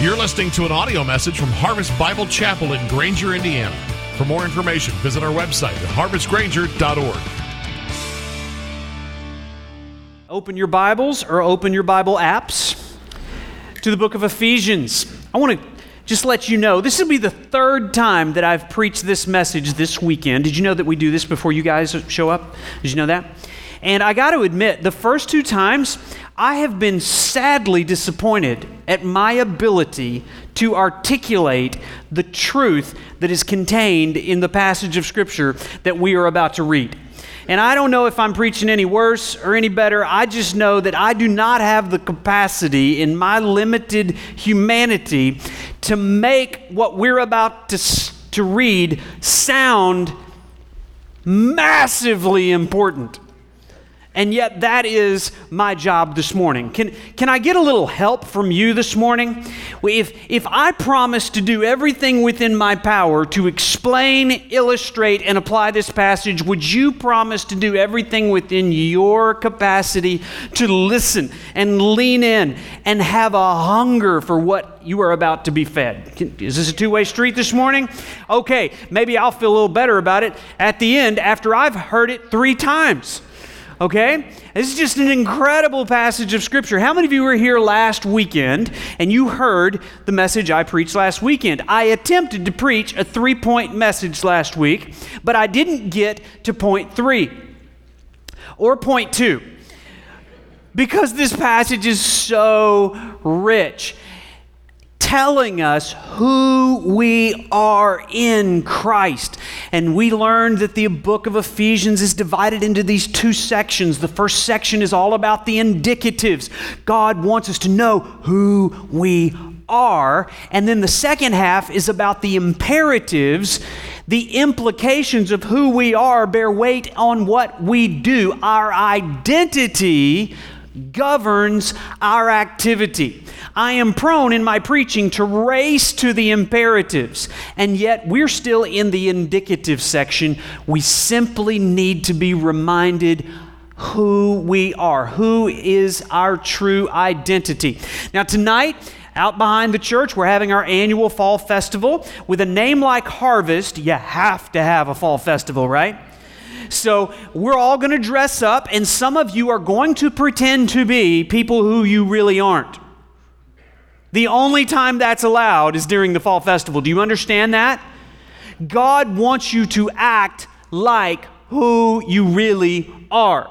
You're listening to an audio message from Harvest Bible Chapel in Granger, Indiana. For more information, visit our website at harvestgranger.org. Open your Bibles or open your Bible apps to the book of Ephesians. I want to just let you know this will be the third time that I've preached this message this weekend. Did you know that we do this before you guys show up? Did you know that? And I got to admit, the first two times, I have been sadly disappointed at my ability to articulate the truth that is contained in the passage of Scripture that we are about to read. And I don't know if I'm preaching any worse or any better. I just know that I do not have the capacity in my limited humanity to make what we're about to, to read sound massively important. And yet, that is my job this morning. Can, can I get a little help from you this morning? If, if I promise to do everything within my power to explain, illustrate, and apply this passage, would you promise to do everything within your capacity to listen and lean in and have a hunger for what you are about to be fed? Can, is this a two way street this morning? Okay, maybe I'll feel a little better about it at the end after I've heard it three times okay? This is just an incredible passage of Scripture. How many of you were here last weekend and you heard the message I preached last weekend? I attempted to preach a three point message last week, but I didn't get to point three or point two because this passage is so rich telling us who we are in Christ. And we learned that the book of Ephesians is divided into these two sections. The first section is all about the indicatives. God wants us to know who we are. And then the second half is about the imperatives. The implications of who we are bear weight on what we do. Our identity governs our activity. I am prone in my preaching to race to the imperatives, and yet we're still in the indicative section. We simply need to be reminded who we are, who is our true identity. Now, tonight, out behind the church, we're having our annual fall festival. With a name like Harvest, you have to have a fall festival, right? So we're all going to dress up, and some of you are going to pretend to be people who you really aren't. The only time that's allowed is during the fall festival. Do you understand that? God wants you to act like who you really are.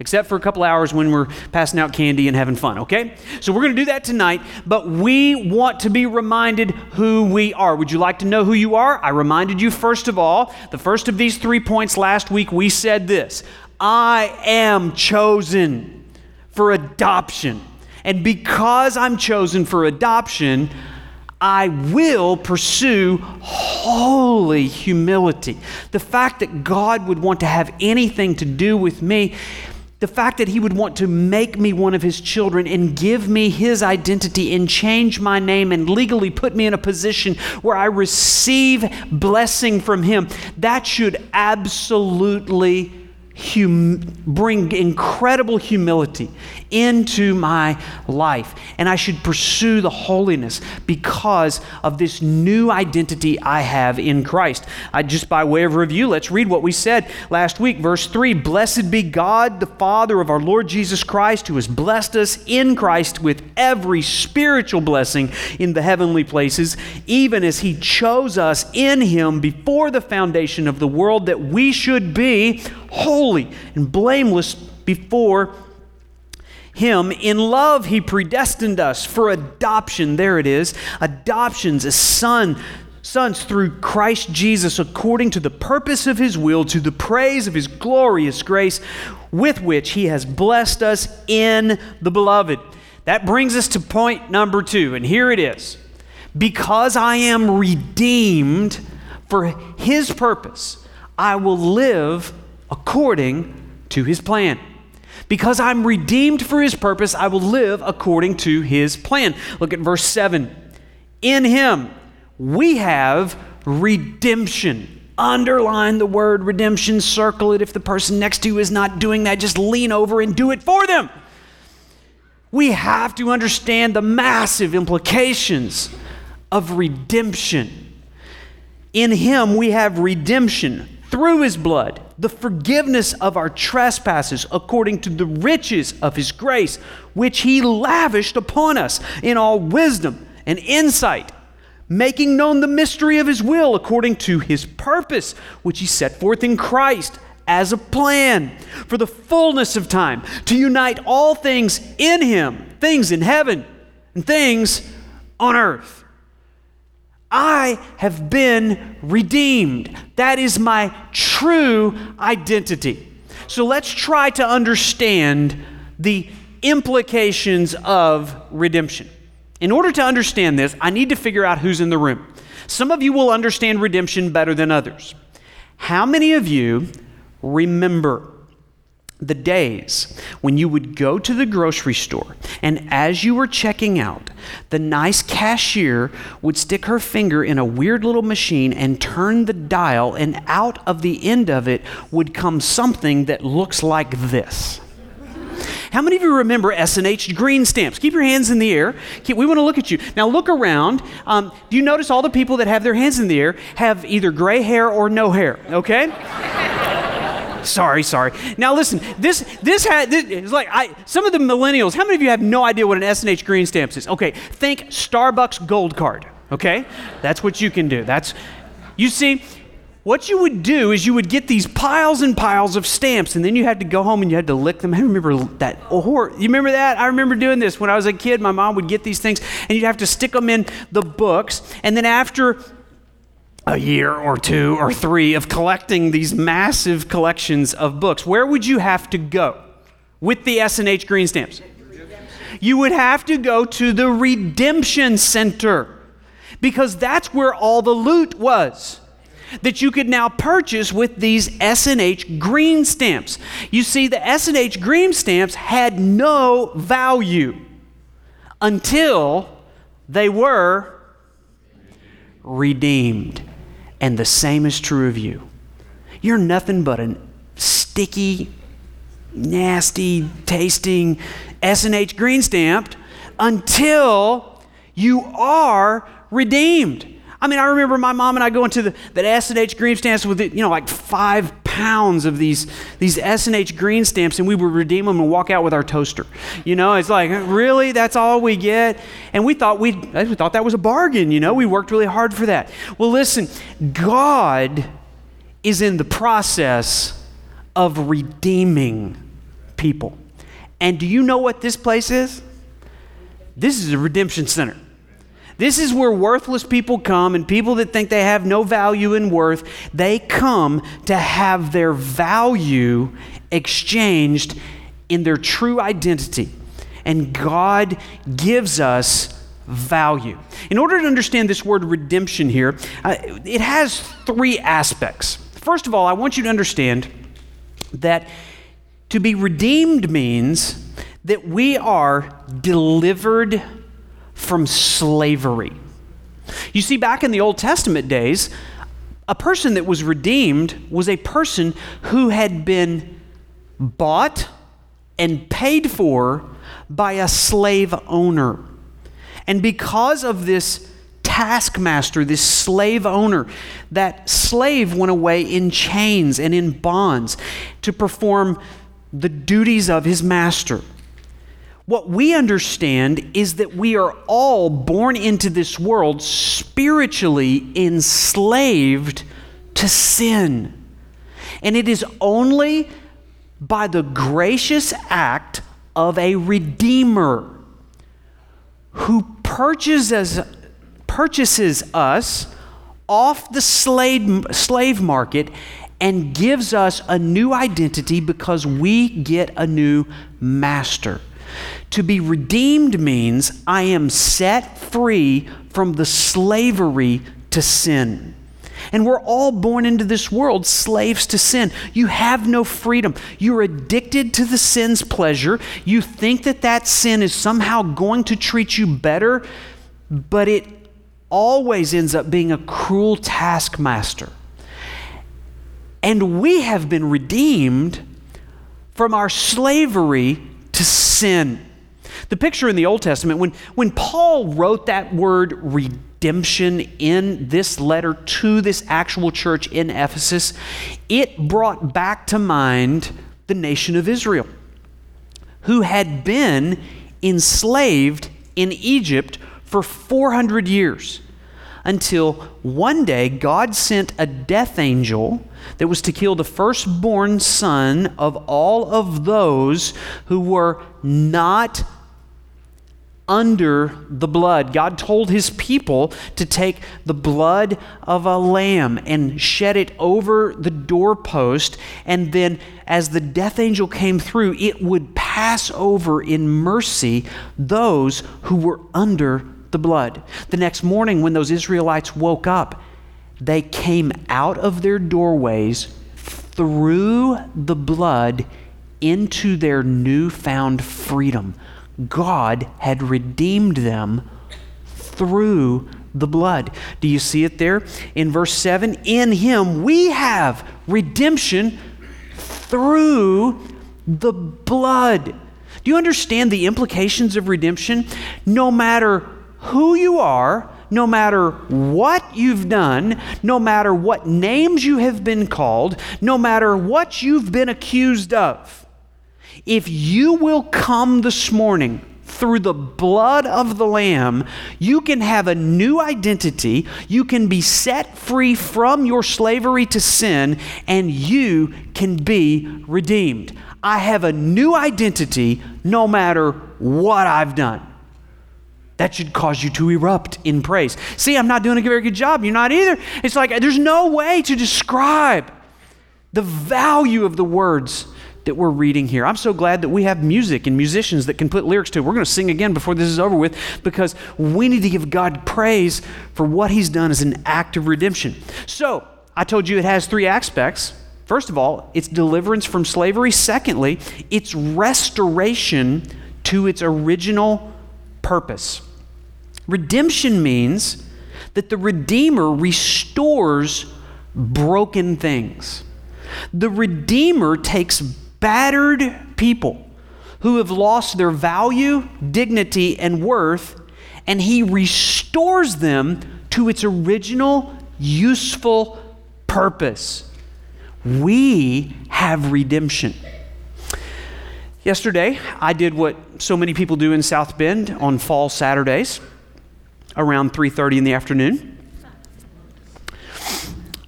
Except for a couple hours when we're passing out candy and having fun, okay? So we're going to do that tonight, but we want to be reminded who we are. Would you like to know who you are? I reminded you, first of all, the first of these three points last week, we said this I am chosen for adoption. And because I'm chosen for adoption, I will pursue holy humility. The fact that God would want to have anything to do with me, the fact that He would want to make me one of His children and give me His identity and change my name and legally put me in a position where I receive blessing from Him, that should absolutely hum- bring incredible humility into my life. And I should pursue the holiness because of this new identity I have in Christ. I, just by way of review, let's read what we said last week. Verse 3 Blessed be God, the Father of our Lord Jesus Christ, who has blessed us in Christ with every spiritual blessing in the heavenly places, even as he chose us in him before the foundation of the world that we should be holy and blameless before him. In love, he predestined us for adoption. There it is. Adoptions as son, sons through Christ Jesus, according to the purpose of his will, to the praise of his glorious grace, with which he has blessed us in the beloved. That brings us to point number two, and here it is. Because I am redeemed for his purpose, I will live according to his plan. Because I'm redeemed for his purpose, I will live according to his plan. Look at verse 7. In him we have redemption. Underline the word redemption, circle it. If the person next to you is not doing that, just lean over and do it for them. We have to understand the massive implications of redemption. In Him, we have redemption through His blood, the forgiveness of our trespasses according to the riches of His grace, which He lavished upon us in all wisdom and insight, making known the mystery of His will according to His purpose, which He set forth in Christ as a plan for the fullness of time to unite all things in Him, things in heaven and things on earth. I have been redeemed. That is my true identity. So let's try to understand the implications of redemption. In order to understand this, I need to figure out who's in the room. Some of you will understand redemption better than others. How many of you remember the days when you would go to the grocery store and as you were checking out, the nice cashier would stick her finger in a weird little machine and turn the dial, and out of the end of it would come something that looks like this. How many of you remember S&H green stamps? Keep your hands in the air. We want to look at you. Now look around. Um, do you notice all the people that have their hands in the air have either gray hair or no hair? Okay? Sorry, sorry. Now listen, this this had this is like I some of the millennials. How many of you have no idea what an S&H green stamps is? Okay, think Starbucks Gold Card. Okay, that's what you can do. That's you see. What you would do is you would get these piles and piles of stamps, and then you had to go home and you had to lick them. I remember that. Oh, you remember that? I remember doing this when I was a kid. My mom would get these things, and you'd have to stick them in the books. And then after a year or two or three of collecting these massive collections of books, where would you have to go with the S&H green stamps? You would have to go to the redemption center because that's where all the loot was that you could now purchase with these S&H green stamps. You see the S&H green stamps had no value until they were redeemed. And the same is true of you. You're nothing but a sticky, nasty tasting S&H green stamped until you are redeemed. I mean, I remember my mom and I going to the, that S&H green stamps with, you know, like five pounds of these, these S&H green stamps, and we would redeem them and walk out with our toaster. You know, it's like, really? That's all we get? And we thought, we we thought that was a bargain, you know? We worked really hard for that. Well, listen, God is in the process of redeeming people. And do you know what this place is? This is a redemption center. This is where worthless people come and people that think they have no value and worth, they come to have their value exchanged in their true identity. And God gives us value. In order to understand this word redemption here, uh, it has three aspects. First of all, I want you to understand that to be redeemed means that we are delivered from slavery. You see, back in the Old Testament days, a person that was redeemed was a person who had been bought and paid for by a slave owner. And because of this taskmaster, this slave owner, that slave went away in chains and in bonds to perform the duties of his master. What we understand is that we are all born into this world spiritually enslaved to sin. And it is only by the gracious act of a Redeemer who purchases, purchases us off the slave, slave market and gives us a new identity because we get a new master. To be redeemed means I am set free from the slavery to sin. And we're all born into this world slaves to sin. You have no freedom. You're addicted to the sin's pleasure. You think that that sin is somehow going to treat you better, but it always ends up being a cruel taskmaster. And we have been redeemed from our slavery to sin. The picture in the Old Testament, when, when Paul wrote that word redemption in this letter to this actual church in Ephesus, it brought back to mind the nation of Israel, who had been enslaved in Egypt for 400 years until one day God sent a death angel that was to kill the firstborn son of all of those who were not under the blood. God told his people to take the blood of a lamb and shed it over the doorpost, and then as the death angel came through, it would pass over in mercy those who were under the blood. The next morning, when those Israelites woke up, they came out of their doorways through the blood into their newfound freedom. God had redeemed them through the blood. Do you see it there in verse 7? In him we have redemption through the blood. Do you understand the implications of redemption? No matter who you are, no matter what you've done, no matter what names you have been called, no matter what you've been accused of, if you will come this morning through the blood of the Lamb, you can have a new identity. You can be set free from your slavery to sin, and you can be redeemed. I have a new identity no matter what I've done. That should cause you to erupt in praise. See, I'm not doing a very good job. You're not either. It's like there's no way to describe the value of the words that we're reading here. I'm so glad that we have music and musicians that can put lyrics to it. We're going to sing again before this is over with because we need to give God praise for what He's done as an act of redemption. So, I told you it has three aspects. First of all, it's deliverance from slavery. Secondly, it's restoration to its original purpose. Redemption means that the Redeemer restores broken things. The Redeemer takes battered people who have lost their value, dignity, and worth, and he restores them to its original useful purpose. We have redemption. Yesterday, I did what so many people do in South Bend on fall Saturdays around 3:30 in the afternoon.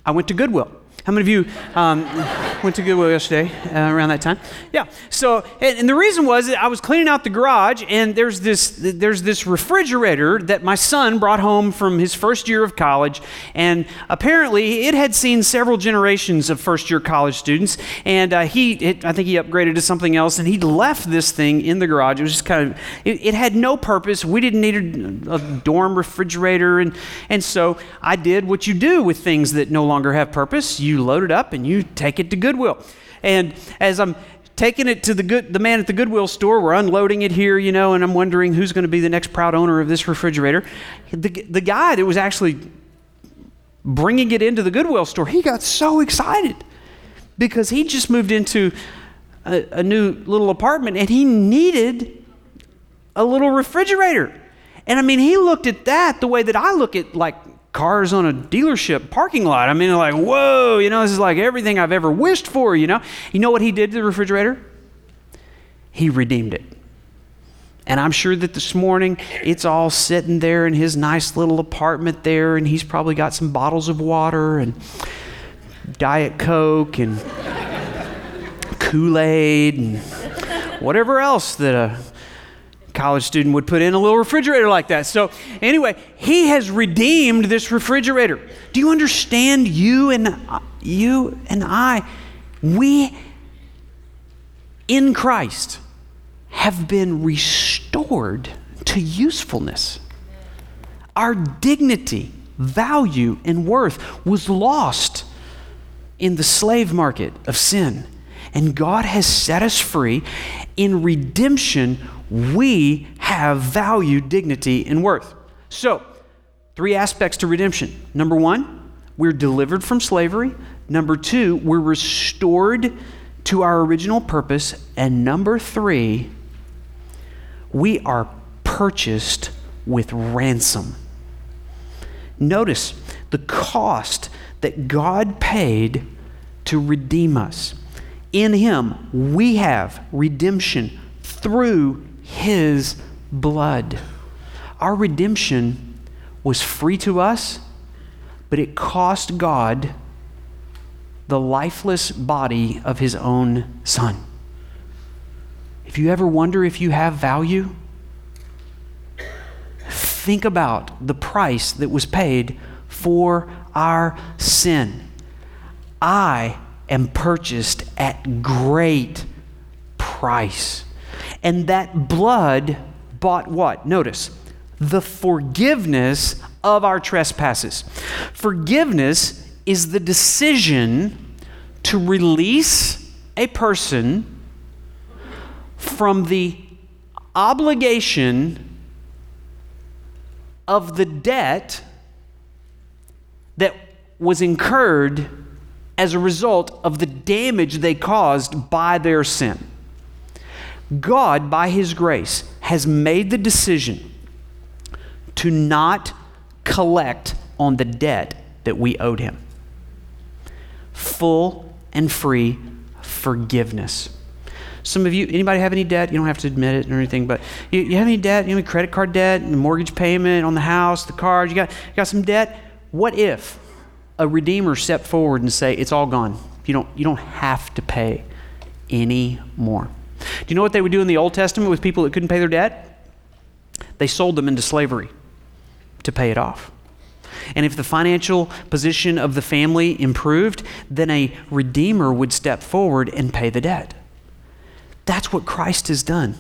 I went to Goodwill. How many of you um, went to Goodwill yesterday uh, around that time? Yeah. So, and, and, the reason was I was cleaning out the garage, and there's this there's this refrigerator that my son brought home from his first year of college, and apparently it had seen several generations of first year college students, and uh, he it, I think he upgraded to something else, and he left this thing in the garage. It was just kind of it, it had no purpose. We didn't need a, a dorm refrigerator, and and so I did what you do with things that no longer have purpose. You load it up and you take it to Goodwill. And as I'm taking it to the good the man at the Goodwill store, we're unloading it here, you know, and I'm wondering who's going to be the next proud owner of this refrigerator. The, the guy that was actually bringing it into the Goodwill store, he got so excited because he just moved into a, a new little apartment and he needed a little refrigerator. And I mean, he looked at that the way that I look at like cars on a dealership parking lot. I mean, like, whoa, you know, this is like everything I've ever wished for, you know? You know what he did to the refrigerator? He redeemed it. And I'm sure that this morning it's all sitting there in his nice little apartment there, and he's probably got some bottles of water and Diet Coke and Kool Aid and whatever else that a college student would put in a little refrigerator like that. So, anyway, he has redeemed this refrigerator. Do you understand you and you and I we in Christ have been restored to usefulness. Our dignity, value, and worth was lost in the slave market of sin. And God has set us free. In redemption, we have value, dignity, and worth. So, three aspects to redemption. Number one, we're delivered from slavery. Number two, we're restored to our original purpose. And number three, we are purchased with ransom. Notice the cost that God paid to redeem us. In Him, we have redemption through His blood. Our redemption was free to us, but it cost God the lifeless body of His own Son. If you ever wonder if you have value, think about the price that was paid for our sin. I am purchased at great price. And that blood bought what? Notice, the forgiveness of our trespasses. Forgiveness is the decision to release a person from the obligation of the debt that was incurred as a result of the damage they caused by their sin. God, by His grace, has made the decision to not collect on the debt that we owed Him. Full and free forgiveness. Some of you, anybody have any debt? You don't have to admit it or anything, but you, you have any debt? You have any credit card debt, mortgage payment on the house, the cars? You got, you got some debt? What if a redeemer step forward and say, It's all gone. You don't, you don't have to pay any more. Do you know what they would do in the Old Testament with people that couldn't pay their debt? They sold them into slavery to pay it off. And if the financial position of the family improved, then a redeemer would step forward and pay the debt. That's what Christ has done.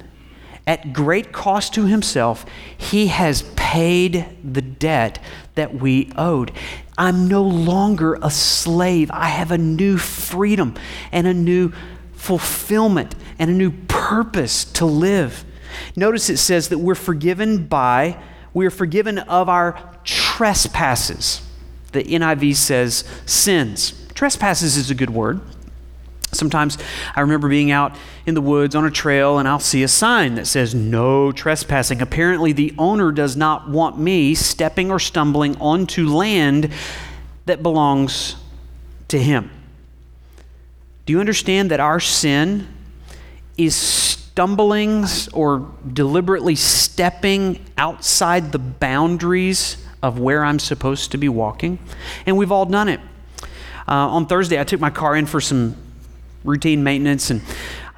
At great cost to himself, he has paid the debt that we owed. I'm no longer a slave. I have a new freedom and a new fulfillment and a new purpose to live. Notice it says that we're forgiven by, we are forgiven of our trespasses. The NIV says sins. Trespasses is a good word. Sometimes I remember being out in the woods on a trail and I'll see a sign that says no trespassing. Apparently, the owner does not want me stepping or stumbling onto land that belongs to him. Do you understand that our sin is stumbling or deliberately stepping outside the boundaries of where I'm supposed to be walking? And we've all done it. Uh, on Thursday, I took my car in for some routine maintenance. And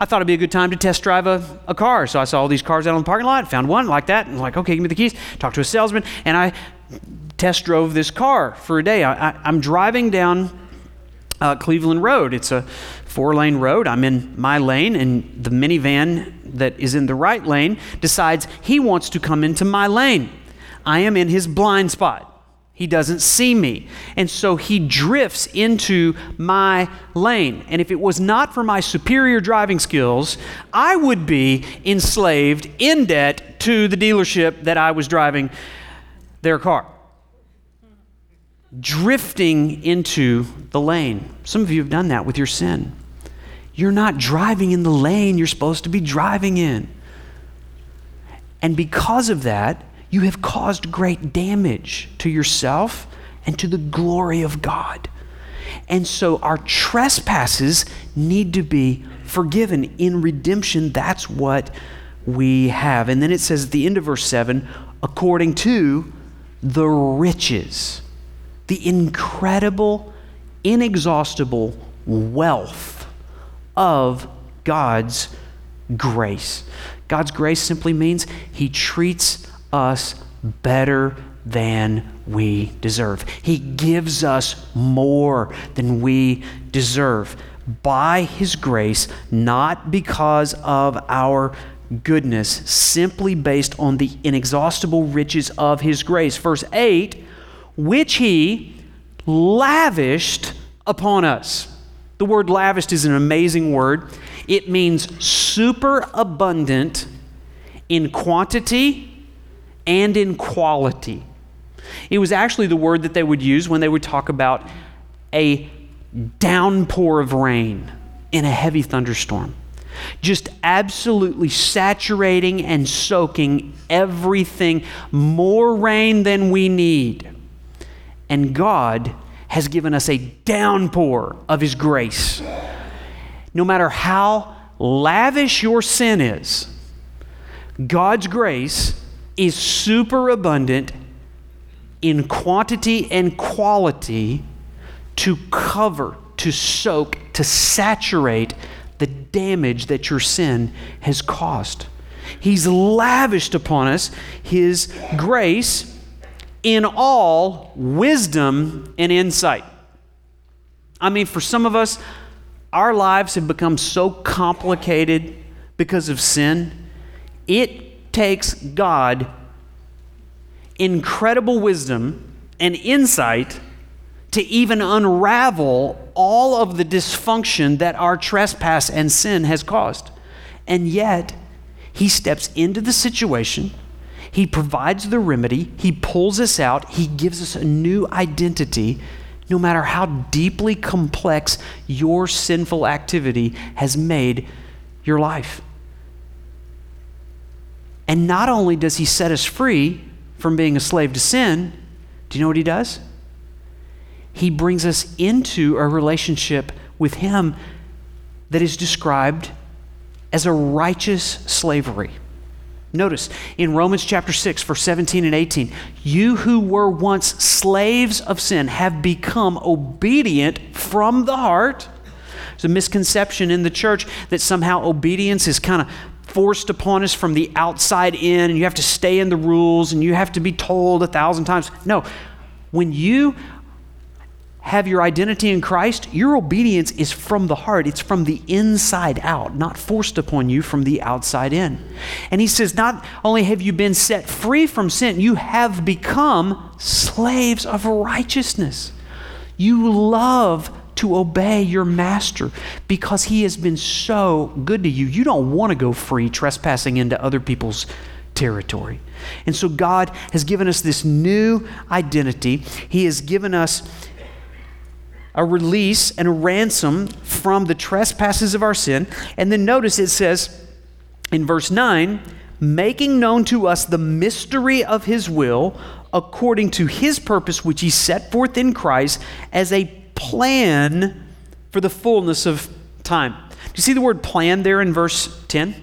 I thought it'd be a good time to test drive a, a car. So I saw all these cars out on the parking lot, found one like that, and i was like, okay, give me the keys. Talked to a salesman, and I test drove this car for a day. I, am driving down uh, Cleveland Road. It's a four lane road. I'm in my lane, and the minivan that is in the right lane decides he wants to come into my lane. I am in his blind spot. He doesn't see me. And so he drifts into my lane. And if it was not for my superior driving skills, I would be enslaved in debt to the dealership that I was driving their car. Drifting into the lane. Some of you have done that with your sin. You're not driving in the lane you're supposed to be driving in. And because of that, you have caused great damage to yourself and to the glory of God. And so our trespasses need to be forgiven. In redemption, that's what we have. And then it says at the end of verse 7 according to the riches, the incredible, inexhaustible wealth of God's grace. God's grace simply means He treats us better than we deserve. He gives us more than we deserve by His grace, not because of our goodness, simply based on the inexhaustible riches of His grace. Verse 8, which He lavished upon us. The word lavished is an amazing word. It means super abundant in quantity and in quality. It was actually the word that they would use when they would talk about a downpour of rain in a heavy thunderstorm. just absolutely saturating and soaking everything, more rain than we need. And God has given us a downpour of His grace. No matter how lavish your sin is, God's grace is super abundant in quantity and quality to cover, to soak, to saturate the damage that your sin has caused. He's lavished upon us His grace in all wisdom and insight. I mean, for some of us, our lives have become so complicated because of sin. It takes God incredible wisdom and insight to even unravel all of the dysfunction that our trespass and sin has caused. And yet, He steps into the situation, He provides the remedy, He pulls us out, He gives us a new identity. No matter how deeply complex your sinful activity has made your life. And not only does he set us free from being a slave to sin, do you know what he does? He brings us into a relationship with him that is described as a righteous slavery. Notice in Romans chapter 6, verse 17 and 18, you who were once slaves of sin have become obedient from the heart. There's a misconception in the church that somehow obedience is kind of forced upon us from the outside in, and you have to stay in the rules and you have to be told a thousand times. No, when you have your identity in Christ, your obedience is from the heart. It's from the inside out, not forced upon you from the outside in. And he says, Not only have you been set free from sin, you have become slaves of righteousness. You love to obey your master because he has been so good to you. You don't want to go free trespassing into other people's territory. And so God has given us this new identity. He has given us a release and a ransom from the trespasses of our sin. And then notice it says in verse 9, making known to us the mystery of his will according to his purpose, which he set forth in Christ as a plan for the fullness of time. Do you see the word plan there in verse 10?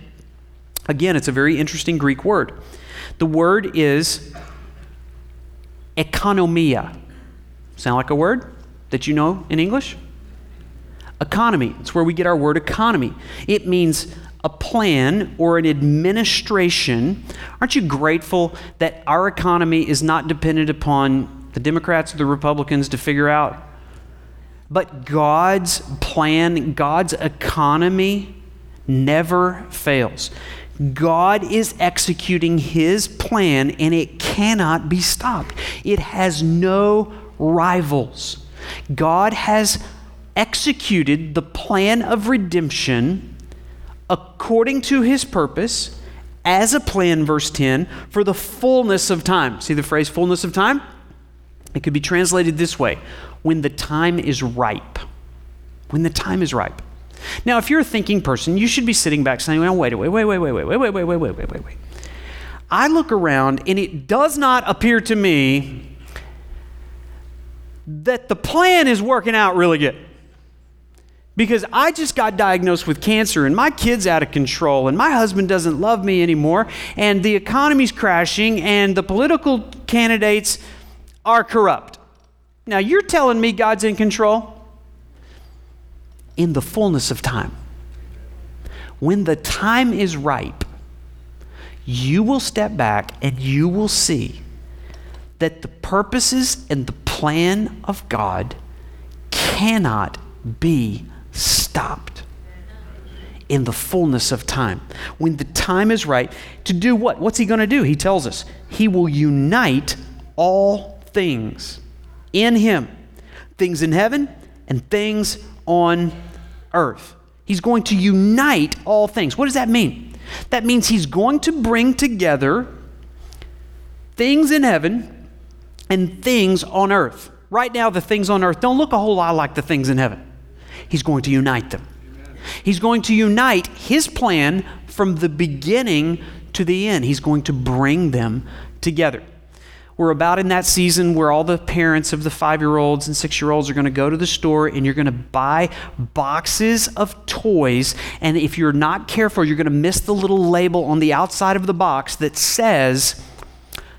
Again, it's a very interesting Greek word. The word is economia. Sound like a word? that you know in English? Economy. It's where we get our word economy. It means a plan or an administration. Aren't you grateful that our economy is not dependent upon the Democrats or the Republicans to figure out? But God's plan, God's economy never fails. God is executing his plan and it cannot be stopped. It has no rivals. God has executed the plan of redemption according to his purpose as a plan, verse 10, for the fullness of time. See the phrase fullness of time? It could be translated this way when the time is ripe. When the time is ripe. Now, if you're a thinking person, you should be sitting back saying, well, wait, wait, wait, wait, wait, wait, wait, wait, wait, wait, wait, wait, wait, wait. I look around and it does not appear to me that the plan is working out really good. Because I just got diagnosed with cancer and my kid's out of control and my husband doesn't love me anymore and the economy's crashing and the political candidates are corrupt. Now, you're telling me God's in control? In the fullness of time. When the time is ripe, you will step back and you will see that the purposes and the plan of God cannot be stopped in the fullness of time. When the time is right to do what? What's he going to do? He tells us he will unite all things in him things in heaven and things on earth. He's going to unite all things. What does that mean? That means he's going to bring together things in heaven and things on earth. Right now, the things on earth don't look a whole lot like the things in heaven. He's going to unite them. He's going to unite his plan from the beginning to the end. He's going to bring them together. We're about in that season where all the parents of the five year olds and six year olds are going to go to the store and you're going to buy boxes of toys. And if you're not careful, you're going to miss the little label on the outside of the box that says,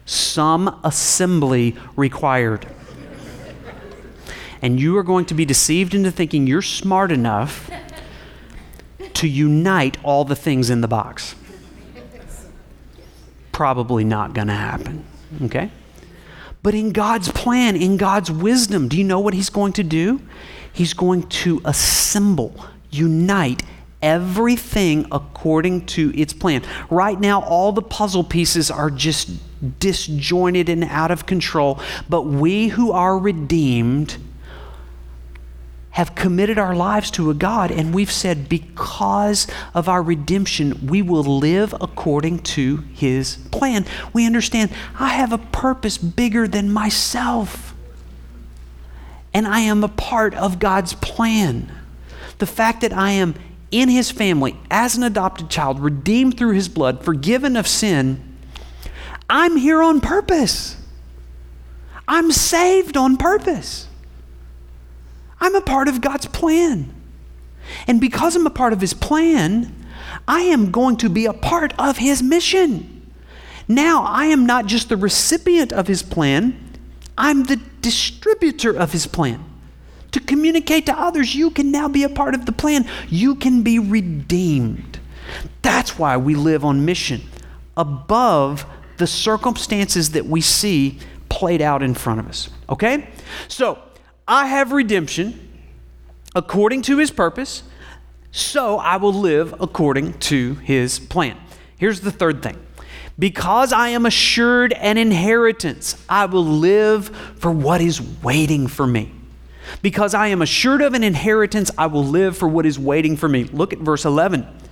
Some assembly required. and you are going to be deceived into thinking you're smart enough to unite all the things in the box. Probably not going to happen. Okay? But in God's plan, in God's wisdom, do you know what He's going to do? He's going to assemble, unite everything according to its plan. Right now, all the puzzle pieces are just disjointed and out of control, but we who are redeemed have committed our lives to a God, and we've said, because of our redemption, we will live according to His plan. We understand I have a purpose bigger than myself, and I am a part of God's plan. The fact that I am in His family as an adopted child, redeemed through His blood, forgiven of sin, I'm here on purpose. I'm saved on purpose. I'm a part of God's plan. And because I'm a part of His plan, I am going to be a part of His mission. Now, I am not just the recipient of His plan, I'm the distributor of His plan. To communicate to others, you can now be a part of the plan. You can be redeemed. That's why we live on mission above the circumstances that we see played out in front of us. Okay? So, I have redemption according to his purpose, so I will live according to his plan. Here's the third thing. Because I am assured an inheritance, I will live for what is waiting for me. Because I am assured of an inheritance, I will live for what is waiting for me. Look at verse 11.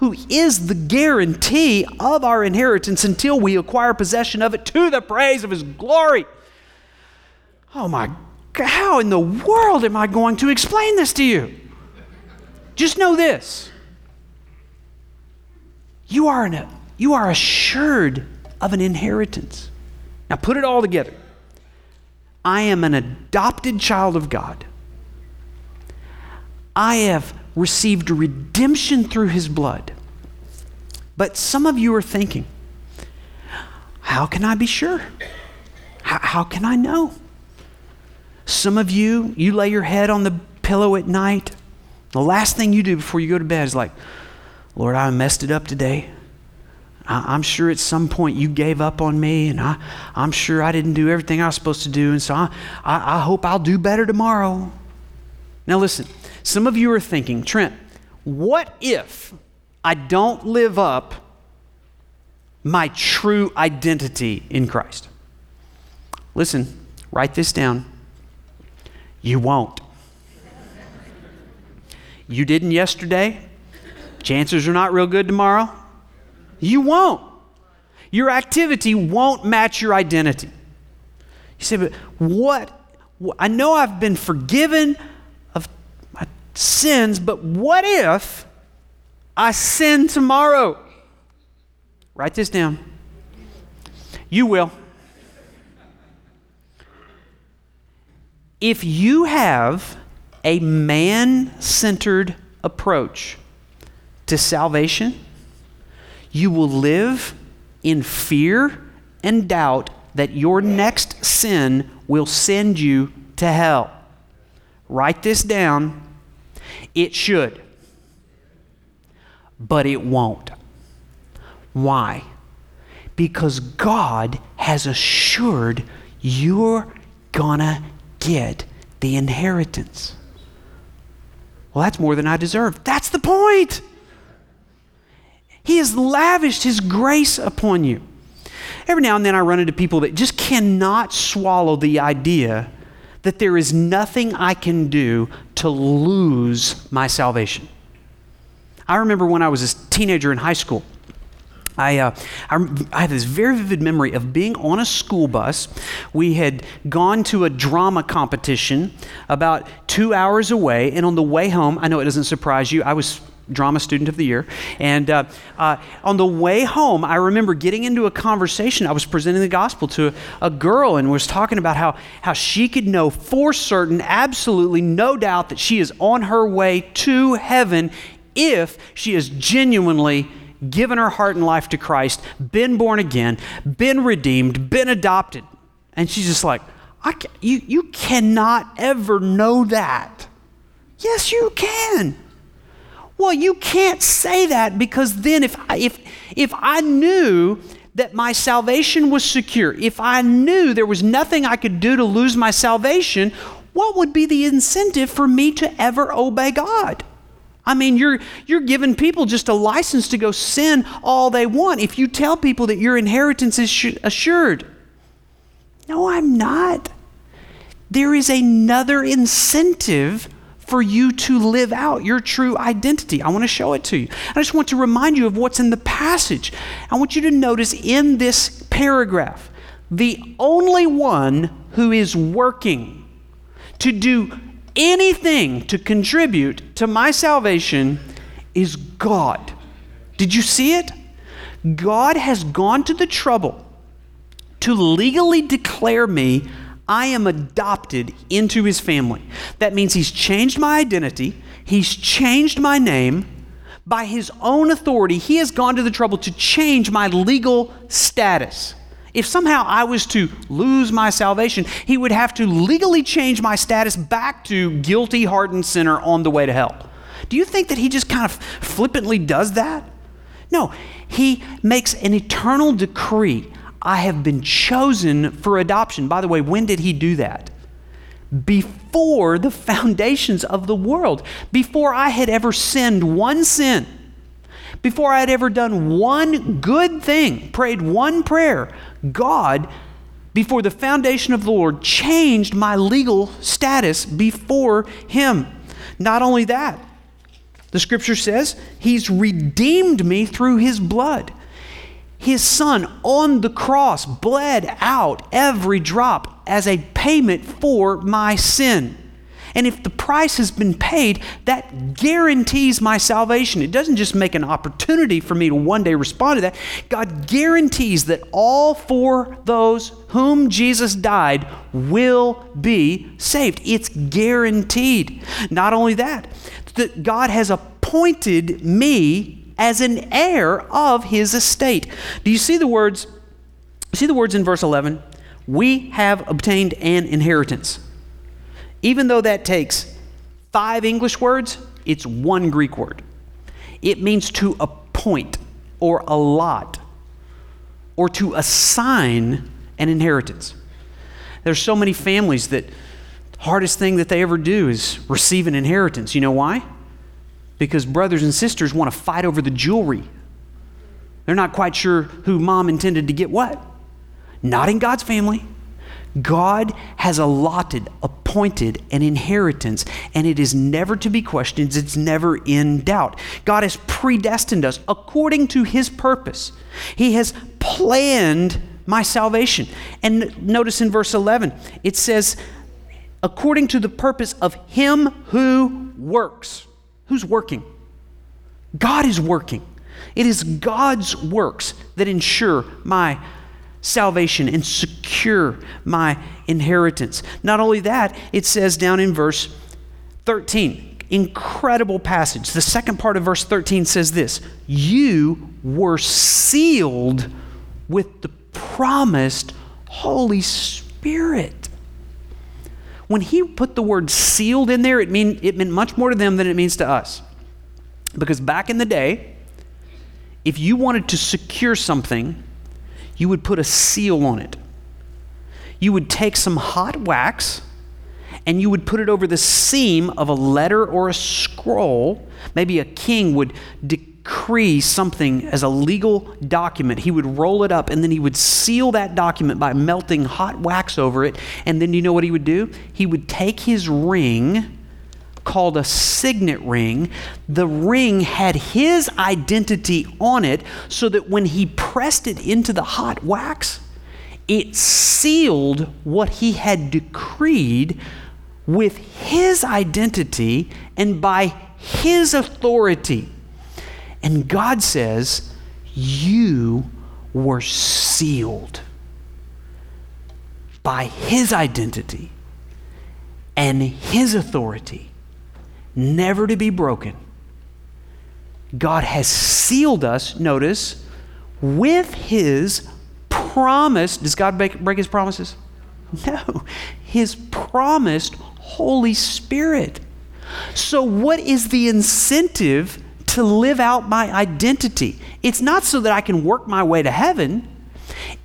who is the guarantee of our inheritance until we acquire possession of it to the praise of his glory. Oh my God, how in the world am I going to explain this to you? Just know this. You are, an, you are assured of an inheritance. Now put it all together. I am an adopted child of God. I have received redemption through his blood. But some of you are thinking, how can I be sure? How, how, can I know? Some of you, you lay your head on the pillow at night. The last thing you do before you go to bed is like, Lord, I messed it up today. I, am sure at some point you gave up on me, and I, I'm sure I didn't do everything I was supposed to do, and so I, I, I hope I'll do better tomorrow. Now, listen, some of you are thinking, Trent, what if I don't live up my true identity in Christ? Listen, write this down. You won't. You didn't yesterday. Chances are not real good tomorrow. You won't. Your activity won't match your identity. You say, but what? I know I've been forgiven sins, but what if I sin tomorrow? Write this down. You will. If you have a man centered approach to salvation, you will live in fear and doubt that your next sin will send you to hell. Write this down it should, but it won't. Why? Because God has assured you're gonna get the inheritance. Well, that's more than I deserve. That's the point. He has lavished His grace upon you. Every now and then I run into people that just cannot swallow the idea that there is nothing I can do to lose my salvation. I remember when I was a teenager in high school. I, uh, I, I, have this very vivid memory of being on a school bus. We had gone to a drama competition about two hours away, and on the way home, I know it doesn't surprise you, I was drama student of the year. And uh, uh, on the way home, I remember getting into a conversation. I was presenting the gospel to a, girl and was talking about how, how she could know for certain, absolutely no doubt, that she is on her way to heaven if she is genuinely given her heart and life to Christ, been born again, been redeemed, been adopted. And she's just like, you, you cannot ever know that. Yes, you can. Well, you can't say that because then if, if, if I knew that my salvation was secure, if I knew there was nothing I could do to lose my salvation, what would be the incentive for me to ever obey God? I mean, you're, you're giving people just a license to go sin all they want if you tell people that your inheritance is assured. No, I'm not. There is another incentive for you to live out your true identity. I want to show it to you. I just want to remind you of what's in the passage. I want you to notice in this paragraph the only one who is working to do anything to contribute to my salvation is God. Did you see it? God has gone to the trouble to legally declare me I am adopted into his family. That means he's changed my identity, he's changed my name. By his own authority, he has gone to the trouble to change my legal status. If somehow I was to lose my salvation, he would have to legally change my status back to guilty, hardened sinner on the way to hell. Do you think that he just kind of flippantly does that? No, he makes an eternal decree I have been chosen for adoption. By the way, when did he do that? Before the foundations of the world, before I had ever sinned one sin, before I had ever done one good thing, prayed one prayer, God, before the foundation of the Lord, changed my legal status before Him. Not only that, the scripture says He's redeemed me through His blood. His son on the cross bled out every drop as a payment for my sin. And if the price has been paid, that guarantees my salvation. It doesn't just make an opportunity for me to one day respond to that. God guarantees that all for those whom Jesus died will be saved. It's guaranteed. Not only that, that God has appointed me as an heir of his estate. Do you see the words? See the words in verse 11? We have obtained an inheritance. Even though that takes five English words, it's one Greek word. It means to appoint or allot or to assign an inheritance. There's so many families that hardest thing that they ever do is receive an inheritance. You know why? Because brothers and sisters want to fight over the jewelry. They're not quite sure who mom intended to get what. Not in God's family. God has allotted, appointed an inheritance, and it is never to be questioned. It's never in doubt. God has predestined us according to his purpose. He has planned my salvation. And notice in verse 11, it says, according to the purpose of him who works. Who's working? God is working. It is God's works that ensure my salvation and secure my inheritance. Not only that, it says down in verse 13, incredible passage. The second part of verse 13 says this You were sealed with the promised Holy Spirit when he put the word sealed in there, it, mean, it meant much more to them than it means to us. Because back in the day, if you wanted to secure something, you would put a seal on it. You would take some hot wax and you would put it over the seam of a letter or a scroll. Maybe a king would decree something as a legal document, he would roll it up and then he would seal that document by melting hot wax over it. And then you know what he would do? He would take his ring called a signet ring. The ring had his identity on it so that when he pressed it into the hot wax, it sealed what he had decreed with his identity and by his authority. And God says, You were sealed by his identity and his authority, never to be broken. God has sealed us, notice, with his promise. Does God break, break his promises? No. His promised Holy Spirit. So, what is the incentive to live out my identity? It's not so that I can work my way to heaven.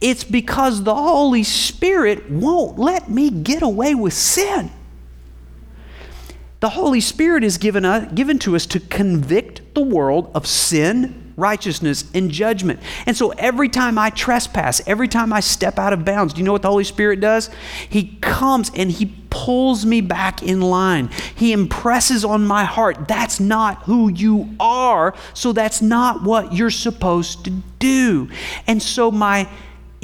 It's because the Holy Spirit won't let me get away with sin. The Holy Spirit is given, uh, given to us to convict the world of sin, righteousness, and judgment. And so every time I trespass, every time I step out of bounds, do you know what the Holy Spirit does? He comes and He pulls me back in line. He impresses on my heart, that's not who you are, so that's not what you're supposed to do. And so my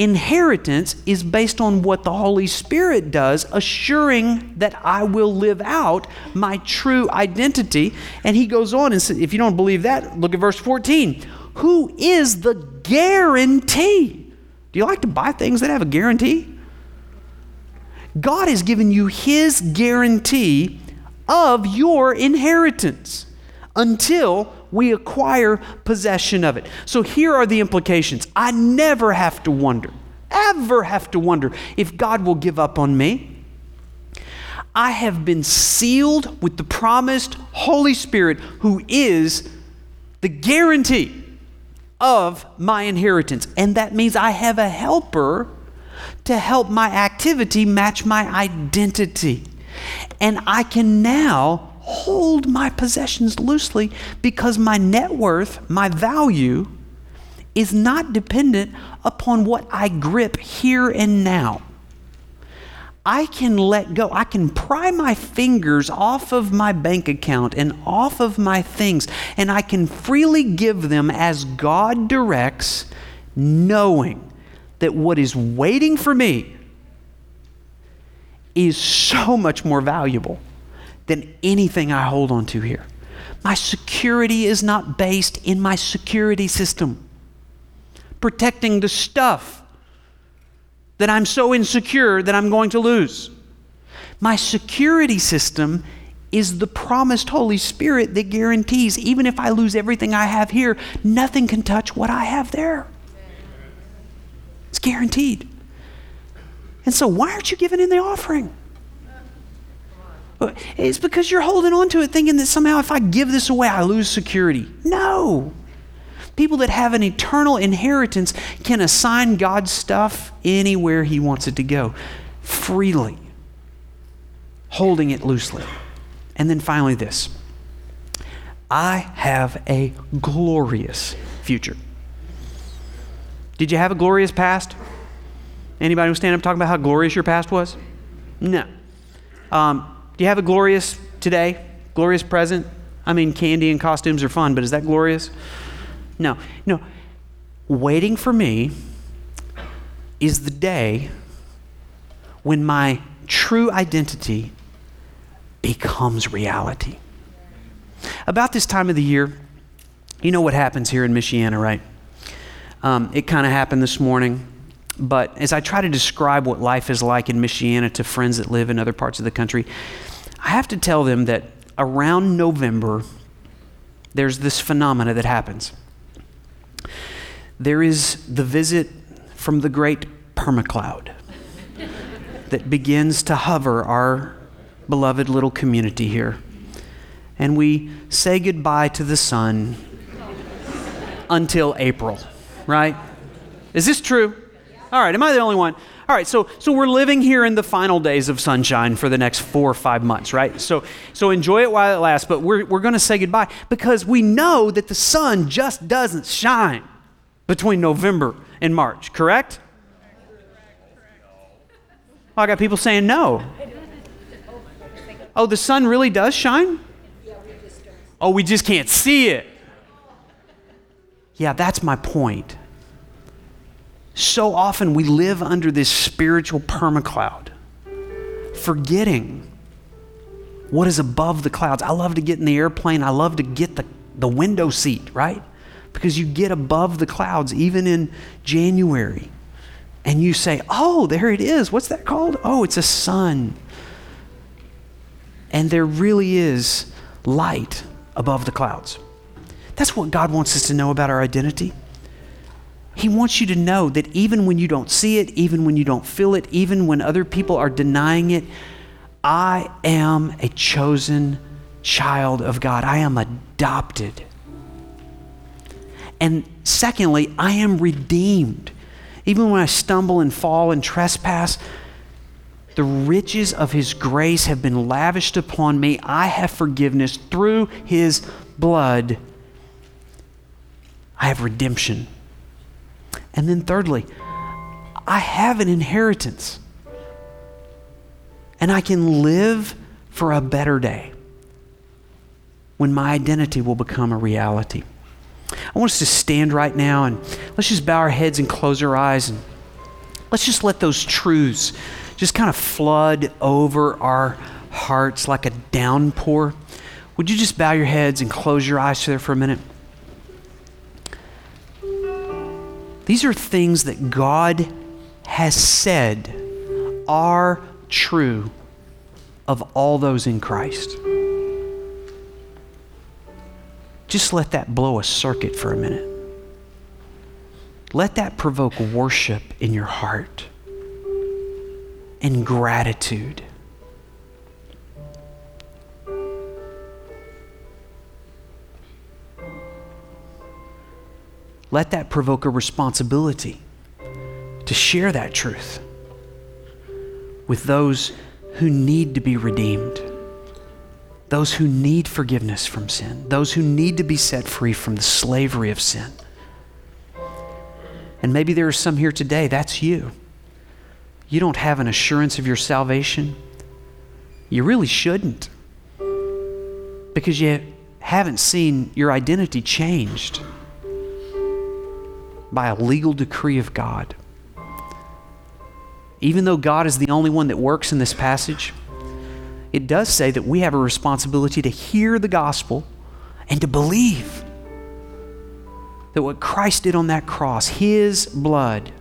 inheritance is based on what the Holy Spirit does, assuring that I will live out my true identity. And he goes on and says, if you don't believe that, look at verse 14. Who is the guarantee? Do you like to buy things that have a guarantee? God has given you his guarantee of your inheritance until we acquire possession of it. So here are the implications. I never have to wonder, ever have to wonder if God will give up on me. I have been sealed with the promised Holy Spirit, who is the guarantee of my inheritance. And that means I have a helper to help my activity match my identity. And I can now hold my possessions loosely because my net worth, my value, is not dependent upon what I grip here and now. I can let go. I can pry my fingers off of my bank account and off of my things, and I can freely give them as God directs, knowing that what is waiting for me is so much more valuable than anything I hold on to here. My security is not based in my security system, protecting the stuff that I'm so insecure that I'm going to lose. My security system is the promised Holy Spirit that guarantees, even if I lose everything I have here, nothing can touch what I have there. It's guaranteed. And so, why aren't you giving in the offering? It's because you're holding on to it thinking that somehow if I give this away, I lose security. No. People that have an eternal inheritance can assign God's stuff anywhere He wants it to go freely, holding it loosely. And then finally, this I have a glorious future. Did you have a glorious past? Anybody who stand up talking about how glorious your past was? No. Um, do you have a glorious today? Glorious present? I mean, candy and costumes are fun, but is that glorious? No. No. Waiting for me is the day when my true identity becomes reality. About this time of the year, you know what happens here in Michiana, right? Um, it kind of happened this morning. But as I try to describe what life is like in Michiana to friends that live in other parts of the country, I have to tell them that around November, there's this phenomena that happens. There is the visit from the great permacloud that begins to hover our beloved little community here. And we say goodbye to the sun until April, right? Is this true? All right, am I the only one? All right, so so we're living here in the final days of sunshine for the next four or five months, right? So so enjoy it while it lasts, but we're we're gonna say goodbye because we know that the sun just doesn't shine between November and March, correct? I got people saying no. Oh, the sun really does shine? Oh, we just can't see it. Yeah, that's my point. So often we live under this spiritual permacloud, forgetting what is above the clouds. I love to get in the airplane, I love to get the, the window seat, right? Because you get above the clouds, even in January, and you say, Oh, there it is. What's that called? Oh, it's a sun. And there really is light above the clouds. That's what God wants us to know about our identity. He wants you to know that even when you don't see it, even when you don't feel it, even when other people are denying it, I am a chosen child of God. I am adopted. And secondly, I am redeemed. Even when I stumble and fall and trespass, the riches of his grace have been lavished upon me. I have forgiveness through his blood. I have redemption. And then, thirdly, I have an inheritance. And I can live for a better day when my identity will become a reality. I want us to stand right now and let's just bow our heads and close our eyes and let's just let those truths just kind of flood over our hearts like a downpour. Would you just bow your heads and close your eyes there for a minute? These are things that God has said are true of all those in Christ. Just let that blow a circuit for a minute. Let that provoke worship in your heart and gratitude. Let that provoke a responsibility to share that truth with those who need to be redeemed, those who need forgiveness from sin, those who need to be set free from the slavery of sin. And maybe there are some here today, that's you. You don't have an assurance of your salvation. You really shouldn't. Because you haven't seen your identity changed by a legal decree of God. Even though God is the only one that works in this passage, it does say that we have a responsibility to hear the gospel and to believe that what Christ did on that cross, His blood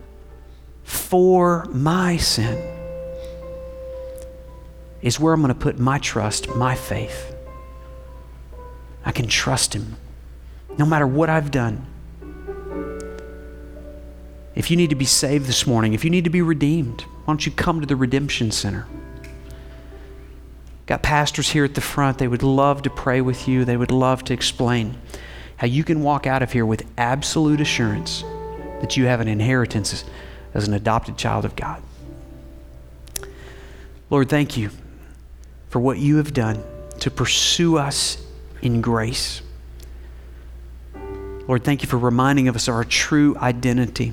for my sin, is where I'm going to put my trust, my faith. I can trust Him no matter what I've done. If you need to be saved this morning, if you need to be redeemed, why don't you come to the Redemption Center? Got pastors here at the front. They would love to pray with you. They would love to explain how you can walk out of here with absolute assurance that you have an inheritance as an adopted child of God. Lord, thank you for what you have done to pursue us in grace. Lord, thank you for reminding of us of our true identity.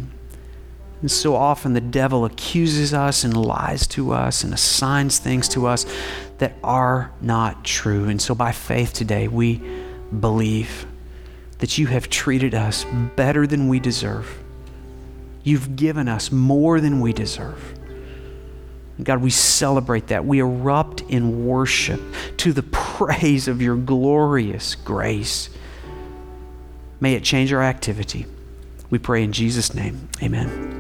And so often the devil accuses us and lies to us and assigns things to us that are not true. And so by faith today, we believe that you have treated us better than we deserve. You've given us more than we deserve. God, we celebrate that. We erupt in worship to the praise of your glorious grace. May it change our activity. We pray in Jesus' name. Amen.